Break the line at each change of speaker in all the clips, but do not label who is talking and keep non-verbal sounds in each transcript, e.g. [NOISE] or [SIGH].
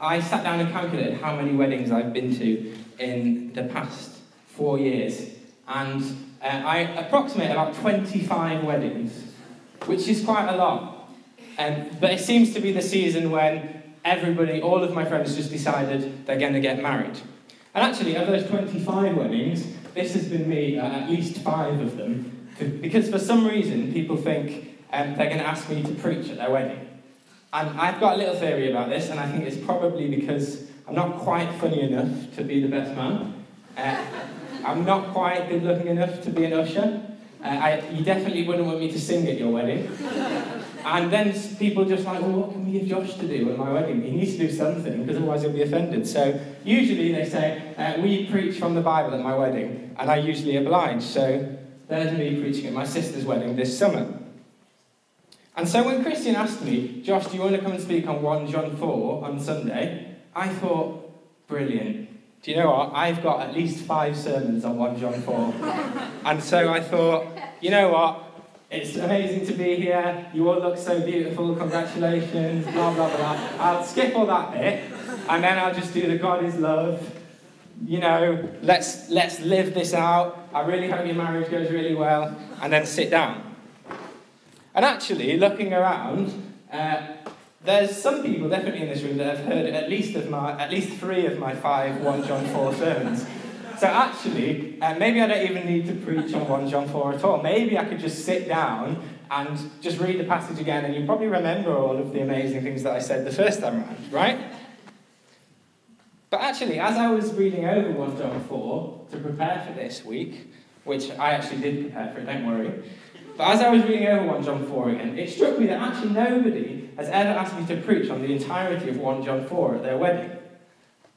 I sat down and calculated how many weddings I've been to in the past four years, and uh, I approximate about 25 weddings, which is quite a lot. Um, but it seems to be the season when everybody, all of my friends, just decided they're going to get married. And actually, of those 25 weddings, this has been me at at least five of them, because for some reason people think um, they're going to ask me to preach at their wedding. And I've got a little theory about this, and I think it's probably because I'm not quite funny enough to be the best man. Uh, I'm not quite good looking enough to be an usher. Uh, I, you definitely wouldn't want me to sing at your wedding. And then people just like, well, what can we give Josh to do at my wedding? He needs to do something, because otherwise he'll be offended. So usually they say, uh, we preach from the Bible at my wedding, and I usually oblige. So there's me preaching at my sister's wedding this summer. And so when Christian asked me, Josh, do you want to come and speak on 1 John 4 on Sunday? I thought, brilliant. Do you know what? I've got at least five sermons on 1 John 4. [LAUGHS] and so I thought, you know what? It's amazing to be here. You all look so beautiful. Congratulations. Blah, blah, blah. I'll skip all that bit and then I'll just do the God is love. You know, let's, let's live this out. I really hope your marriage goes really well. And then sit down. And actually, looking around, uh, there's some people definitely in this room that have heard at least of my, at least three of my five 1 John 4 sermons. So actually, uh, maybe I don't even need to preach on 1 John 4 at all. Maybe I could just sit down and just read the passage again, and you probably remember all of the amazing things that I said the first time around, right? But actually, as I was reading over 1 John 4 to prepare for this week, which I actually did prepare for it, don't worry, but as I was reading over 1 John 4 again, it struck me that actually nobody has ever asked me to preach on the entirety of 1 John 4 at their wedding.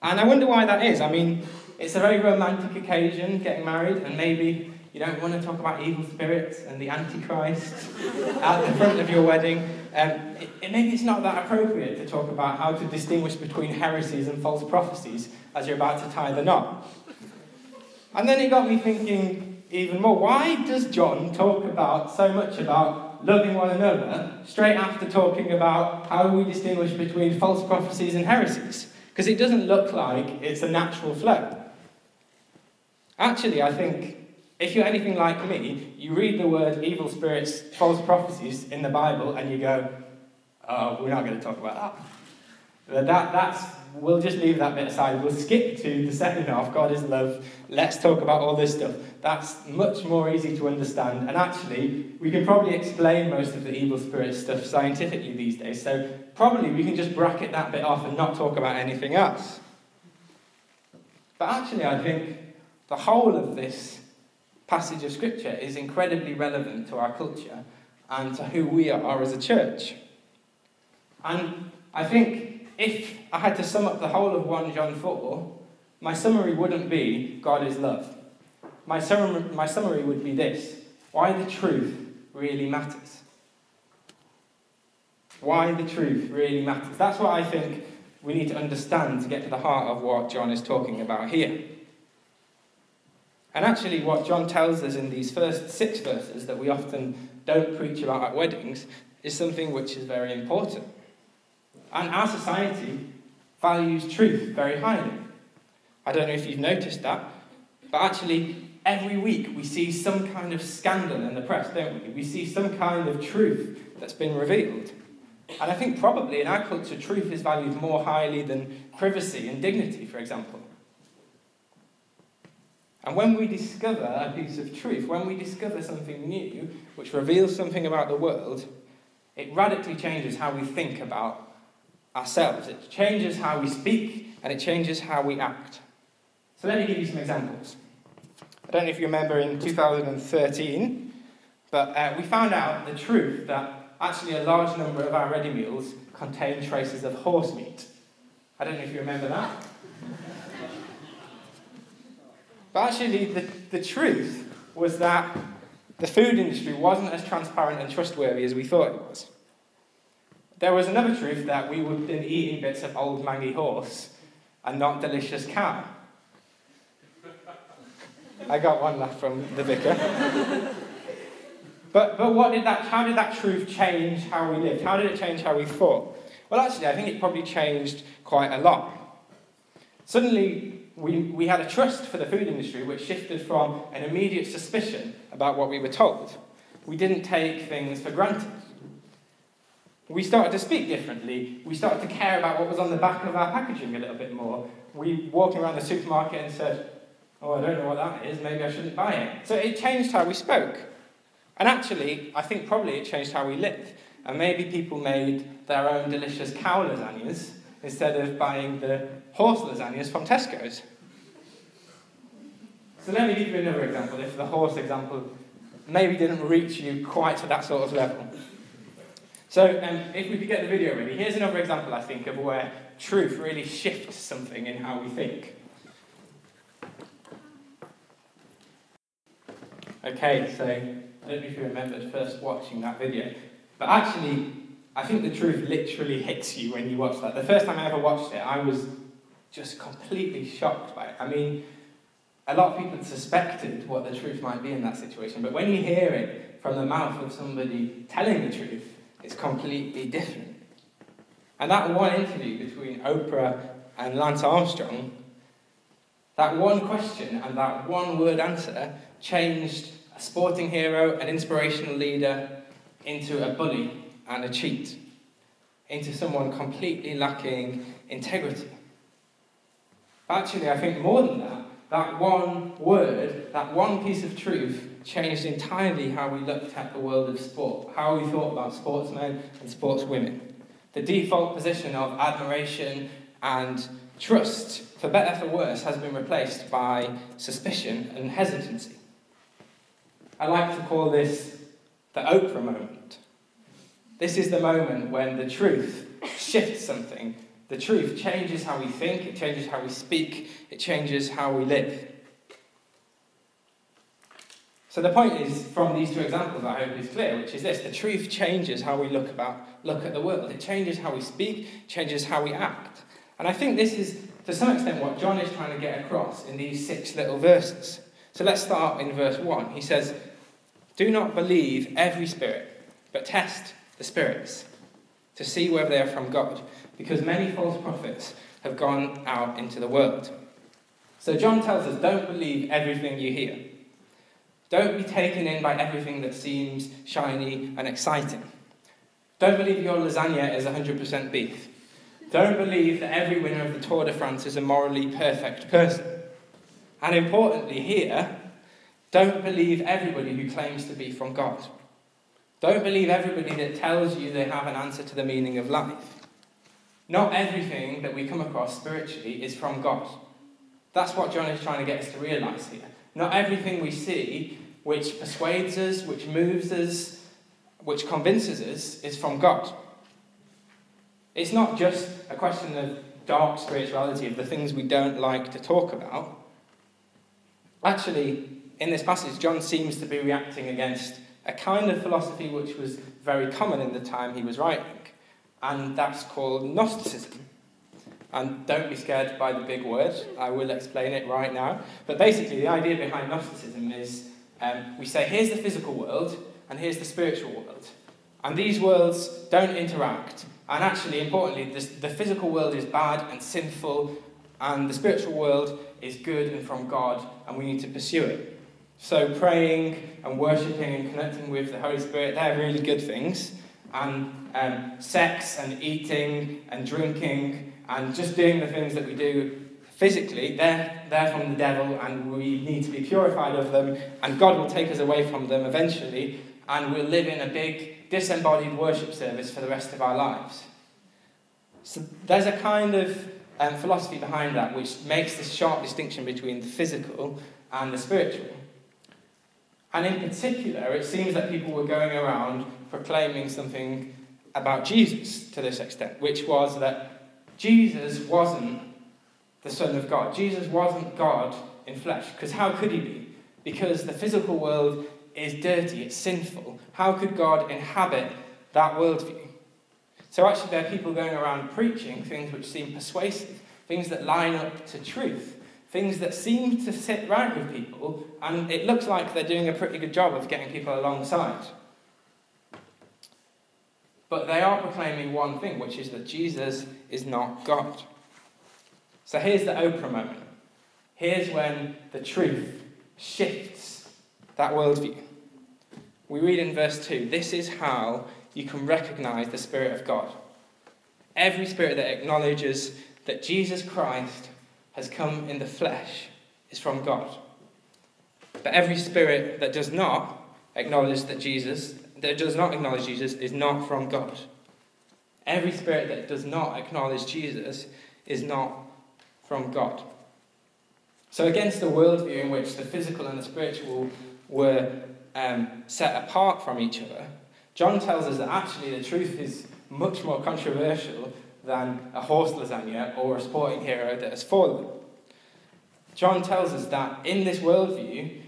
And I wonder why that is. I mean, it's a very romantic occasion, getting married, and maybe you don't want to talk about evil spirits and the Antichrist [LAUGHS] at the front of your wedding. Um, it, it, maybe it's not that appropriate to talk about how to distinguish between heresies and false prophecies as you're about to tie the knot. And then it got me thinking, even more. Why does John talk about so much about loving one another straight after talking about how we distinguish between false prophecies and heresies? Because it doesn't look like it's a natural flow. Actually, I think if you're anything like me, you read the word evil spirits, false prophecies in the Bible, and you go, oh, we're not going to talk about that. But that, that's we'll just leave that bit aside. We'll skip to the second half God is love. Let's talk about all this stuff. That's much more easy to understand. And actually, we can probably explain most of the evil spirit stuff scientifically these days. So, probably we can just bracket that bit off and not talk about anything else. But actually, I think the whole of this passage of Scripture is incredibly relevant to our culture and to who we are as a church. And I think if I had to sum up the whole of 1 John 4, my summary wouldn't be God is love. My, sum- my summary would be this why the truth really matters. Why the truth really matters. That's what I think we need to understand to get to the heart of what John is talking about here. And actually, what John tells us in these first six verses that we often don't preach about at weddings is something which is very important. And our society values truth very highly. I don't know if you've noticed that, but actually, every week we see some kind of scandal in the press, don't we? We see some kind of truth that's been revealed. And I think probably in our culture, truth is valued more highly than privacy and dignity, for example. And when we discover a piece of truth, when we discover something new which reveals something about the world, it radically changes how we think about ourselves. It changes how we speak and it changes how we act. So let me give you some examples. I don't know if you remember in 2013, but uh, we found out the truth that actually a large number of our ready meals contain traces of horse meat. I don't know if you remember that. [LAUGHS] but actually, the, the truth was that the food industry wasn't as transparent and trustworthy as we thought it was. There was another truth that we would have been eating bits of old mangy horse and not delicious cow. I got one laugh from the vicar. but, but what did that, how did that truth change how we lived? How did it change how we thought? Well, actually, I think it probably changed quite a lot. Suddenly, we, we had a trust for the food industry which shifted from an immediate suspicion about what we were told. We didn't take things for granted. We started to speak differently. We started to care about what was on the back of our packaging a little bit more. We walked around the supermarket and said, Oh, I don't know what that is, maybe I shouldn't buy it. So it changed how we spoke. And actually, I think probably it changed how we live. And maybe people made their own delicious cow lasagnas instead of buying the horse lasagnas from Tesco's. So let me give you another example, if the horse example maybe didn't reach you quite to that sort of level. So um, if we could get the video ready, here's another example, I think, of where truth really shifts something in how we think. Okay, so I don't know if you remembered first watching that video, but actually, I think the truth literally hits you when you watch that. The first time I ever watched it, I was just completely shocked by it. I mean, a lot of people suspected what the truth might be in that situation, but when you hear it from the mouth of somebody telling the truth, it's completely different. And that one interview between Oprah and Lance Armstrong, that one question and that one word answer changed a sporting hero, an inspirational leader, into a bully and a cheat, into someone completely lacking integrity. Actually, I think more than that, that one word, that one piece of truth, changed entirely how we looked at the world of sport, how we thought about sportsmen and sportswomen. The default position of admiration and trust, for better for worse, has been replaced by suspicion and hesitancy. I like to call this the Oprah moment. This is the moment when the truth shifts something the truth changes how we think, it changes how we speak, it changes how we live. So the point is, from these two examples, I hope is clear, which is this: the truth changes how we look about look at the world. It changes how we speak, changes how we act. And I think this is, to some extent, what John is trying to get across in these six little verses. So let's start in verse one. He says, "Do not believe every spirit, but test the spirits to see whether they are from God." because many false prophets have gone out into the world. So John tells us don't believe everything you hear. Don't be taken in by everything that seems shiny and exciting. Don't believe your lasagna is 100% beef. Don't believe that every winner of the Tour de France is a morally perfect person. And importantly, here, don't believe everybody who claims to be from God. Don't believe everybody that tells you they have an answer to the meaning of life. Not everything that we come across spiritually is from God. That's what John is trying to get us to realize here. Not everything we see which persuades us, which moves us, which convinces us is from God. It's not just a question of dark spirituality, of the things we don't like to talk about. Actually, in this passage, John seems to be reacting against a kind of philosophy which was very common in the time he was writing and that's called Gnosticism. And don't be scared by the big word, I will explain it right now. But basically, the idea behind Gnosticism is um, we say, here's the physical world, and here's the spiritual world. And these worlds don't interact. And actually, importantly, this, the physical world is bad and sinful, and the spiritual world is good and from God, and we need to pursue it. So, praying and worshipping and connecting with the Holy Spirit, they're really good things and um, sex and eating and drinking and just doing the things that we do physically, they're, they're from the devil and we need to be purified of them, and God will take us away from them eventually, and we'll live in a big disembodied worship service for the rest of our lives. So there's a kind of um, philosophy behind that which makes this sharp distinction between the physical and the spiritual. And in particular, it seems that people were going around proclaiming something about Jesus to this extent, which was that Jesus wasn't the Son of God. Jesus wasn't God in flesh. Because how could he be? Because the physical world is dirty, it's sinful. How could God inhabit that worldview? So actually, there are people going around preaching things which seem persuasive, things that line up to truth, things that seem to sit right with people, and it looks like they're doing a pretty good job of getting people alongside. but they are proclaiming one thing, which is that Jesus is not God. So here's the Oprah moment. Here's when the truth shifts that worldview. We read in verse 2 this is how you can recognize the Spirit of God. Every spirit that acknowledges that Jesus Christ has come in the flesh is from God. But every spirit that does not acknowledge that Jesus, that does not acknowledge Jesus, is not from God. Every spirit that does not acknowledge Jesus is not from God. So, against the worldview in which the physical and the spiritual were um, set apart from each other, John tells us that actually the truth is much more controversial than a horse lasagna or a sporting hero that has fallen. John tells us that in this worldview,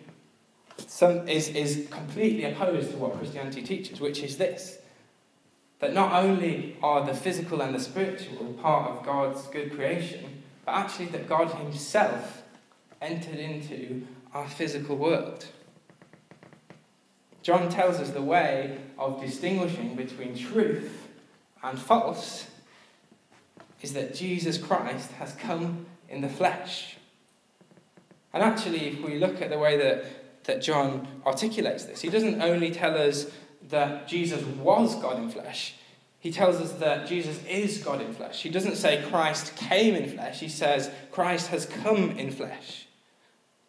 some, is, is completely opposed to what Christianity teaches, which is this that not only are the physical and the spiritual part of God's good creation, but actually that God Himself entered into our physical world. John tells us the way of distinguishing between truth and false is that Jesus Christ has come in the flesh. And actually, if we look at the way that, that John articulates this, he doesn't only tell us that Jesus was God in flesh, he tells us that Jesus is God in flesh. He doesn't say Christ came in flesh, he says Christ has come in flesh.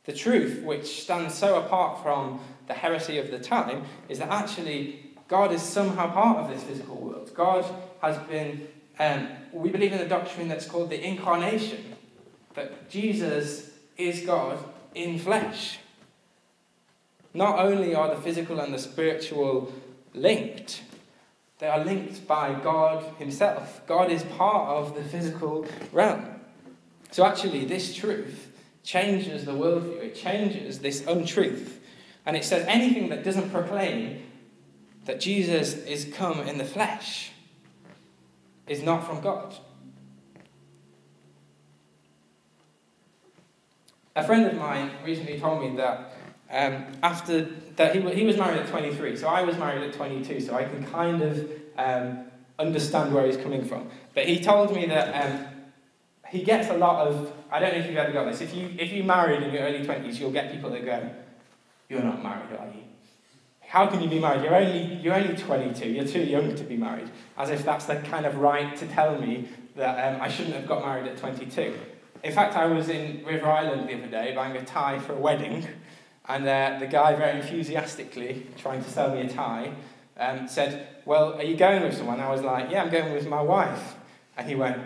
The truth, which stands so apart from the heresy of the time, is that actually God is somehow part of this physical world. God has been, um, we believe in a doctrine that's called the incarnation, that Jesus is God in flesh. Not only are the physical and the spiritual linked, they are linked by God Himself. God is part of the physical realm. So, actually, this truth changes the worldview, it changes this untruth. And it says anything that doesn't proclaim that Jesus is come in the flesh is not from God. A friend of mine recently told me that um, after that he, he was married at 23, so I was married at 22, so I can kind of um, understand where he's coming from. But he told me that um, he gets a lot of I don't know if you've ever got this. If you if you married in your early 20s, you'll get people that go, "You're not married, are you?" How can you be married? You're only, you're only 22. You're too young to be married. As if that's the kind of right to tell me that um, I shouldn't have got married at 22. In fact, I was in River Island the other day buying a tie for a wedding, [LAUGHS] and uh, the guy very enthusiastically, trying to sell me a tie, um, said, Well, are you going with someone? I was like, Yeah, I'm going with my wife. And he went,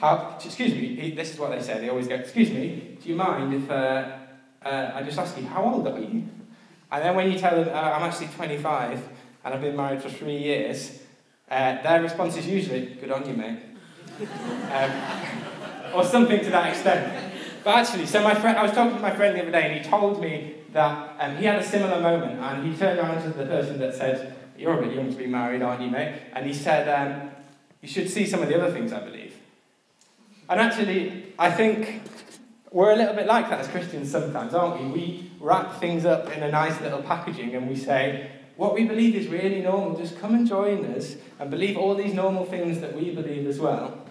How, Excuse me, he, this is what they say. They always go, Excuse me, do you mind if uh, uh, I just ask you, How old are you? And then when you tell them, uh, I'm actually 25 and I've been married for three years, uh, their response is usually, Good on you, mate [LAUGHS] um, or something to that extent. But actually, so my friend, I was talking to my friend the other day, and he told me that um, he had a similar moment, and he turned around to the person that said, "You're a bit young to be married, aren't you, mate?" And he said, um, "You should see some of the other things, I believe." And actually, I think we're a little bit like that as Christians sometimes, aren't we? We wrap things up in a nice little packaging, and we say, what we believe is really normal. Just come and join us and believe all these normal things that we believe as well.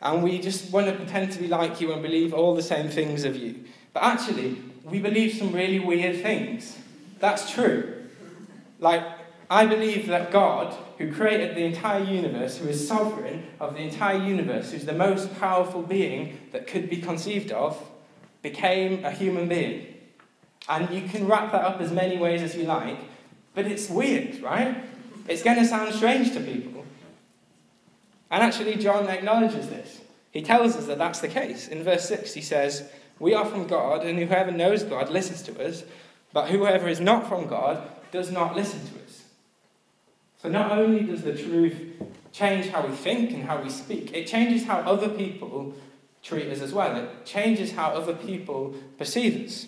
And we just want to pretend to be like you and believe all the same things of you. But actually, we believe some really weird things. That's true. Like, I believe that God, who created the entire universe, who is sovereign of the entire universe, who's the most powerful being that could be conceived of, became a human being. And you can wrap that up as many ways as you like, but it's weird, right? It's going to sound strange to people. And actually, John acknowledges this. He tells us that that's the case. In verse 6, he says, We are from God, and whoever knows God listens to us, but whoever is not from God does not listen to us. So, not only does the truth change how we think and how we speak, it changes how other people treat us as well. It changes how other people perceive us.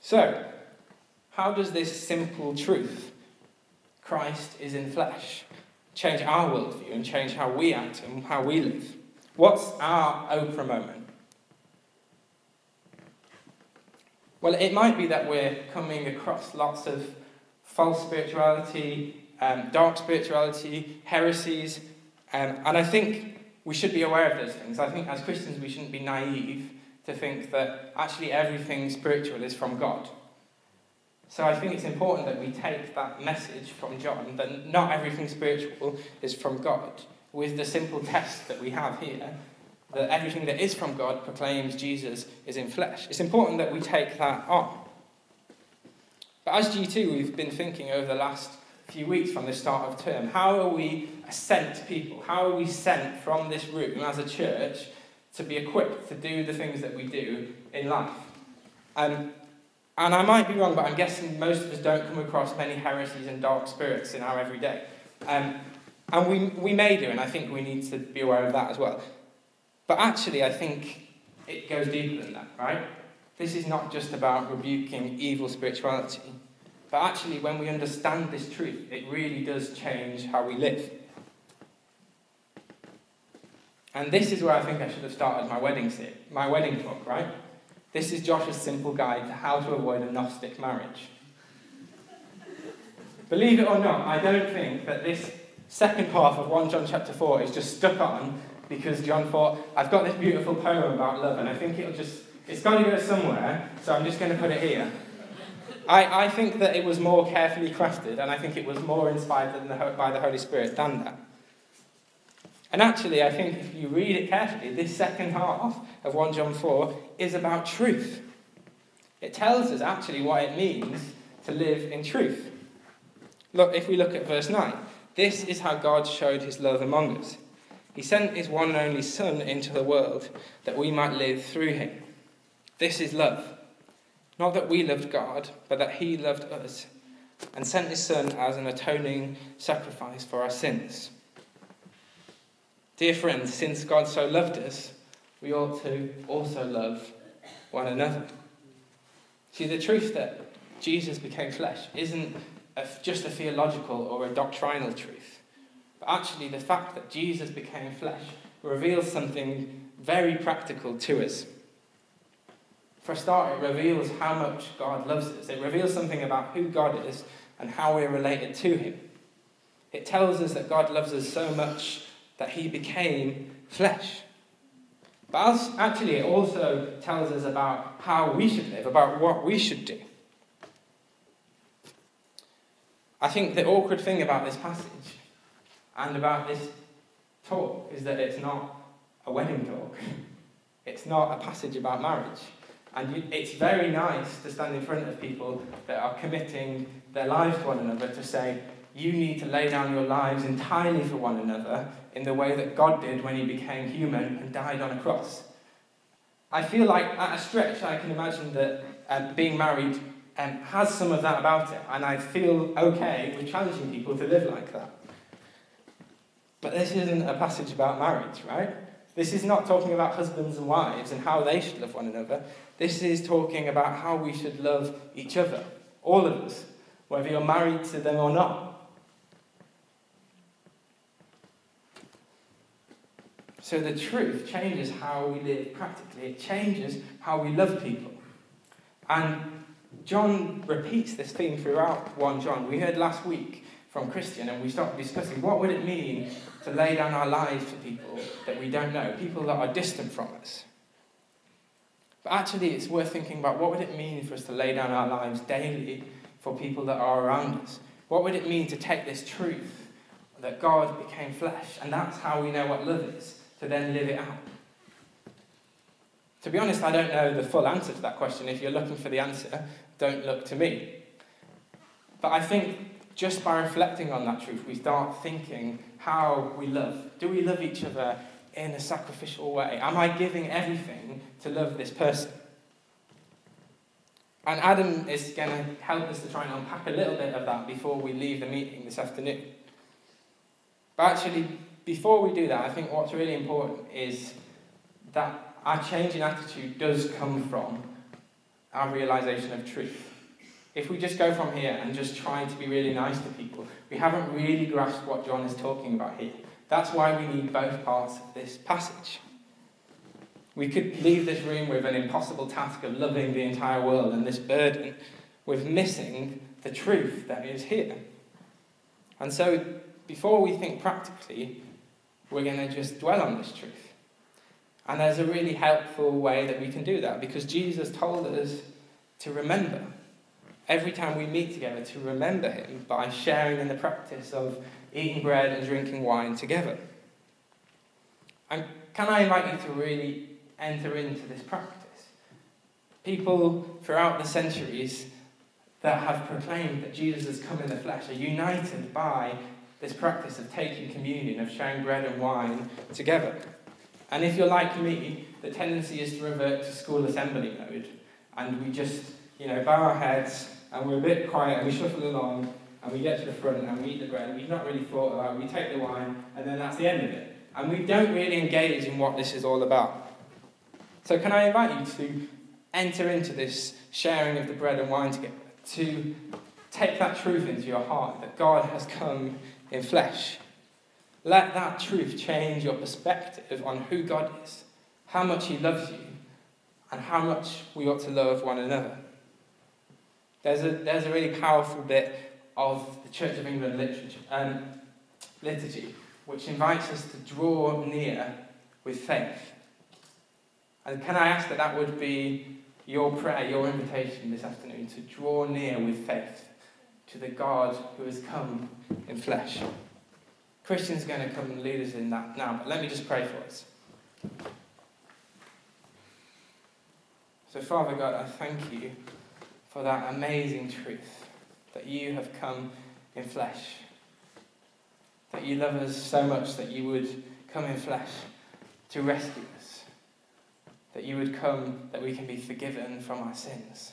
So, how does this simple truth, Christ is in flesh, change our worldview and change how we act and how we live? What's our Oprah moment? Well, it might be that we're coming across lots of false spirituality, um, dark spirituality, heresies, um, and I think we should be aware of those things. I think as Christians we shouldn't be naive to think that actually everything spiritual is from God. So I think it's important that we take that message from John that not everything spiritual is from God with the simple [LAUGHS] test that we have here that everything that is from God proclaims Jesus is in flesh. It's important that we take that on. But as G2, we've been thinking over the last few weeks from the start of term how are we sent people? How are we sent from this room as a church to be equipped to do the things that we do in life? Um, and I might be wrong, but I'm guessing most of us don't come across many heresies and dark spirits in our everyday. Um, and we, we may do, and I think we need to be aware of that as well. But actually, I think it goes deeper than that, right? This is not just about rebuking evil spirituality. But actually, when we understand this truth, it really does change how we live. And this is where I think I should have started my wedding my wedding talk, right? This is Josh's simple guide to how to avoid a Gnostic marriage. Believe it or not, I don't think that this second half of 1 John chapter 4 is just stuck on because John thought, I've got this beautiful poem about love and I think it'll just, it's got to go somewhere, so I'm just going to put it here. I, I think that it was more carefully crafted and I think it was more inspired the, by the Holy Spirit than that. And actually, I think if you read it carefully, this second half of 1 John 4 is about truth. It tells us actually what it means to live in truth. Look, if we look at verse 9, this is how God showed his love among us. He sent his one and only Son into the world that we might live through him. This is love. Not that we loved God, but that he loved us and sent his Son as an atoning sacrifice for our sins. Dear friends, since God so loved us, we ought to also love one another. See, the truth that Jesus became flesh isn't a, just a theological or a doctrinal truth. But actually, the fact that Jesus became flesh reveals something very practical to us. For a start, it reveals how much God loves us. It reveals something about who God is and how we're related to Him. It tells us that God loves us so much that He became flesh. But actually, it also tells us about how we should live, about what we should do. I think the awkward thing about this passage and about this talk is that it's not a wedding talk. [LAUGHS] It's not a passage about marriage. And it's very nice to stand in front of people that are committing their lives to one another to say, you need to lay down your lives entirely for one another in the way that God did when he became human and died on a cross. I feel like, at a stretch, I can imagine that um, being married um, has some of that about it, and I feel okay with challenging people to live like that. But this isn't a passage about marriage, right? This is not talking about husbands and wives and how they should love one another. This is talking about how we should love each other, all of us, whether you're married to them or not. So the truth changes how we live practically, it changes how we love people. And John repeats this theme throughout 1 John. We heard last week from Christian and we started discussing what would it mean to lay down our lives for people that we don't know, people that are distant from us. But actually, it's worth thinking about what would it mean for us to lay down our lives daily for people that are around us? What would it mean to take this truth that God became flesh, and that's how we know what love is, to then live it out? To be honest, I don't know the full answer to that question. If you're looking for the answer, don't look to me. But I think just by reflecting on that truth, we start thinking how we love. Do we love each other in a sacrificial way? Am I giving everything to love this person? And Adam is going to help us to try and unpack a little bit of that before we leave the meeting this afternoon. But actually, before we do that, I think what's really important is that our change in attitude does come from our realization of truth. If we just go from here and just try to be really nice to people, we haven't really grasped what John is talking about here. That's why we need both parts of this passage. We could leave this room with an impossible task of loving the entire world and this burden with missing the truth that is here. And so, before we think practically, we're going to just dwell on this truth. And there's a really helpful way that we can do that because Jesus told us to remember. Every time we meet together, to remember Him by sharing in the practice of eating bread and drinking wine together. And can I invite you to really enter into this practice? People throughout the centuries that have proclaimed that Jesus has come in the flesh are united by this practice of taking communion, of sharing bread and wine together. And if you're like me, the tendency is to revert to school assembly mode, and we just, you know, bow our heads, and we're a bit quiet, and we shuffle along, and we get to the front, and we eat the bread, and we've not really thought about it, we take the wine, and then that's the end of it. And we don't really engage in what this is all about. So can I invite you to enter into this sharing of the bread and wine together, to take that truth into your heart that God has come in flesh. Let that truth change your perspective on who God is, how much He loves you, and how much we ought to love one another. There's a, there's a really powerful bit of the Church of England literature, um, liturgy, which invites us to draw near with faith. And can I ask that that would be your prayer, your invitation this afternoon, to draw near with faith to the God who has come in flesh? Christian's are going to come and lead us in that now, but let me just pray for us. So, Father God, I thank you for that amazing truth that you have come in flesh. That you love us so much that you would come in flesh to rescue us. That you would come that we can be forgiven from our sins.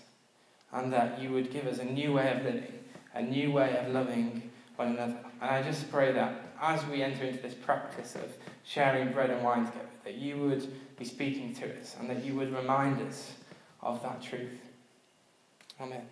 And that you would give us a new way of living, a new way of loving one another. And I just pray that as we enter into this practice of sharing bread and wine together, that you would be speaking to us and that you would remind us of that truth. Amen.